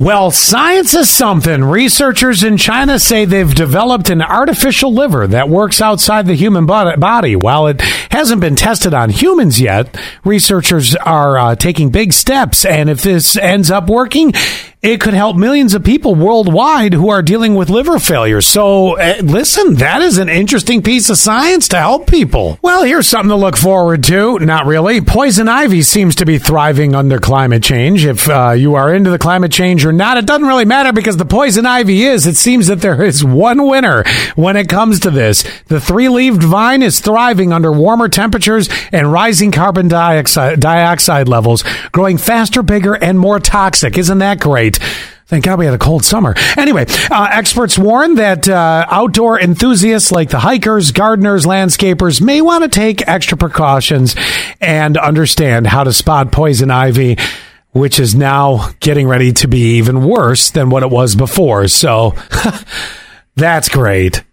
Well, science is something. Researchers in China say they've developed an artificial liver that works outside the human body. While it hasn't been tested on humans yet, researchers are uh, taking big steps. And if this ends up working, it could help millions of people worldwide who are dealing with liver failure. So, uh, listen, that is an interesting piece of science to help people. Well, here's something to look forward to. Not really. Poison ivy seems to be thriving under climate change. If uh, you are into the climate change or not, it doesn't really matter because the poison ivy is. It seems that there is one winner when it comes to this. The three leaved vine is thriving under warmer temperatures and rising carbon dioxide, dioxide levels, growing faster, bigger, and more toxic. Isn't that great? Thank God we had a cold summer. Anyway, uh, experts warn that uh, outdoor enthusiasts like the hikers, gardeners, landscapers may want to take extra precautions and understand how to spot poison ivy, which is now getting ready to be even worse than what it was before. So that's great.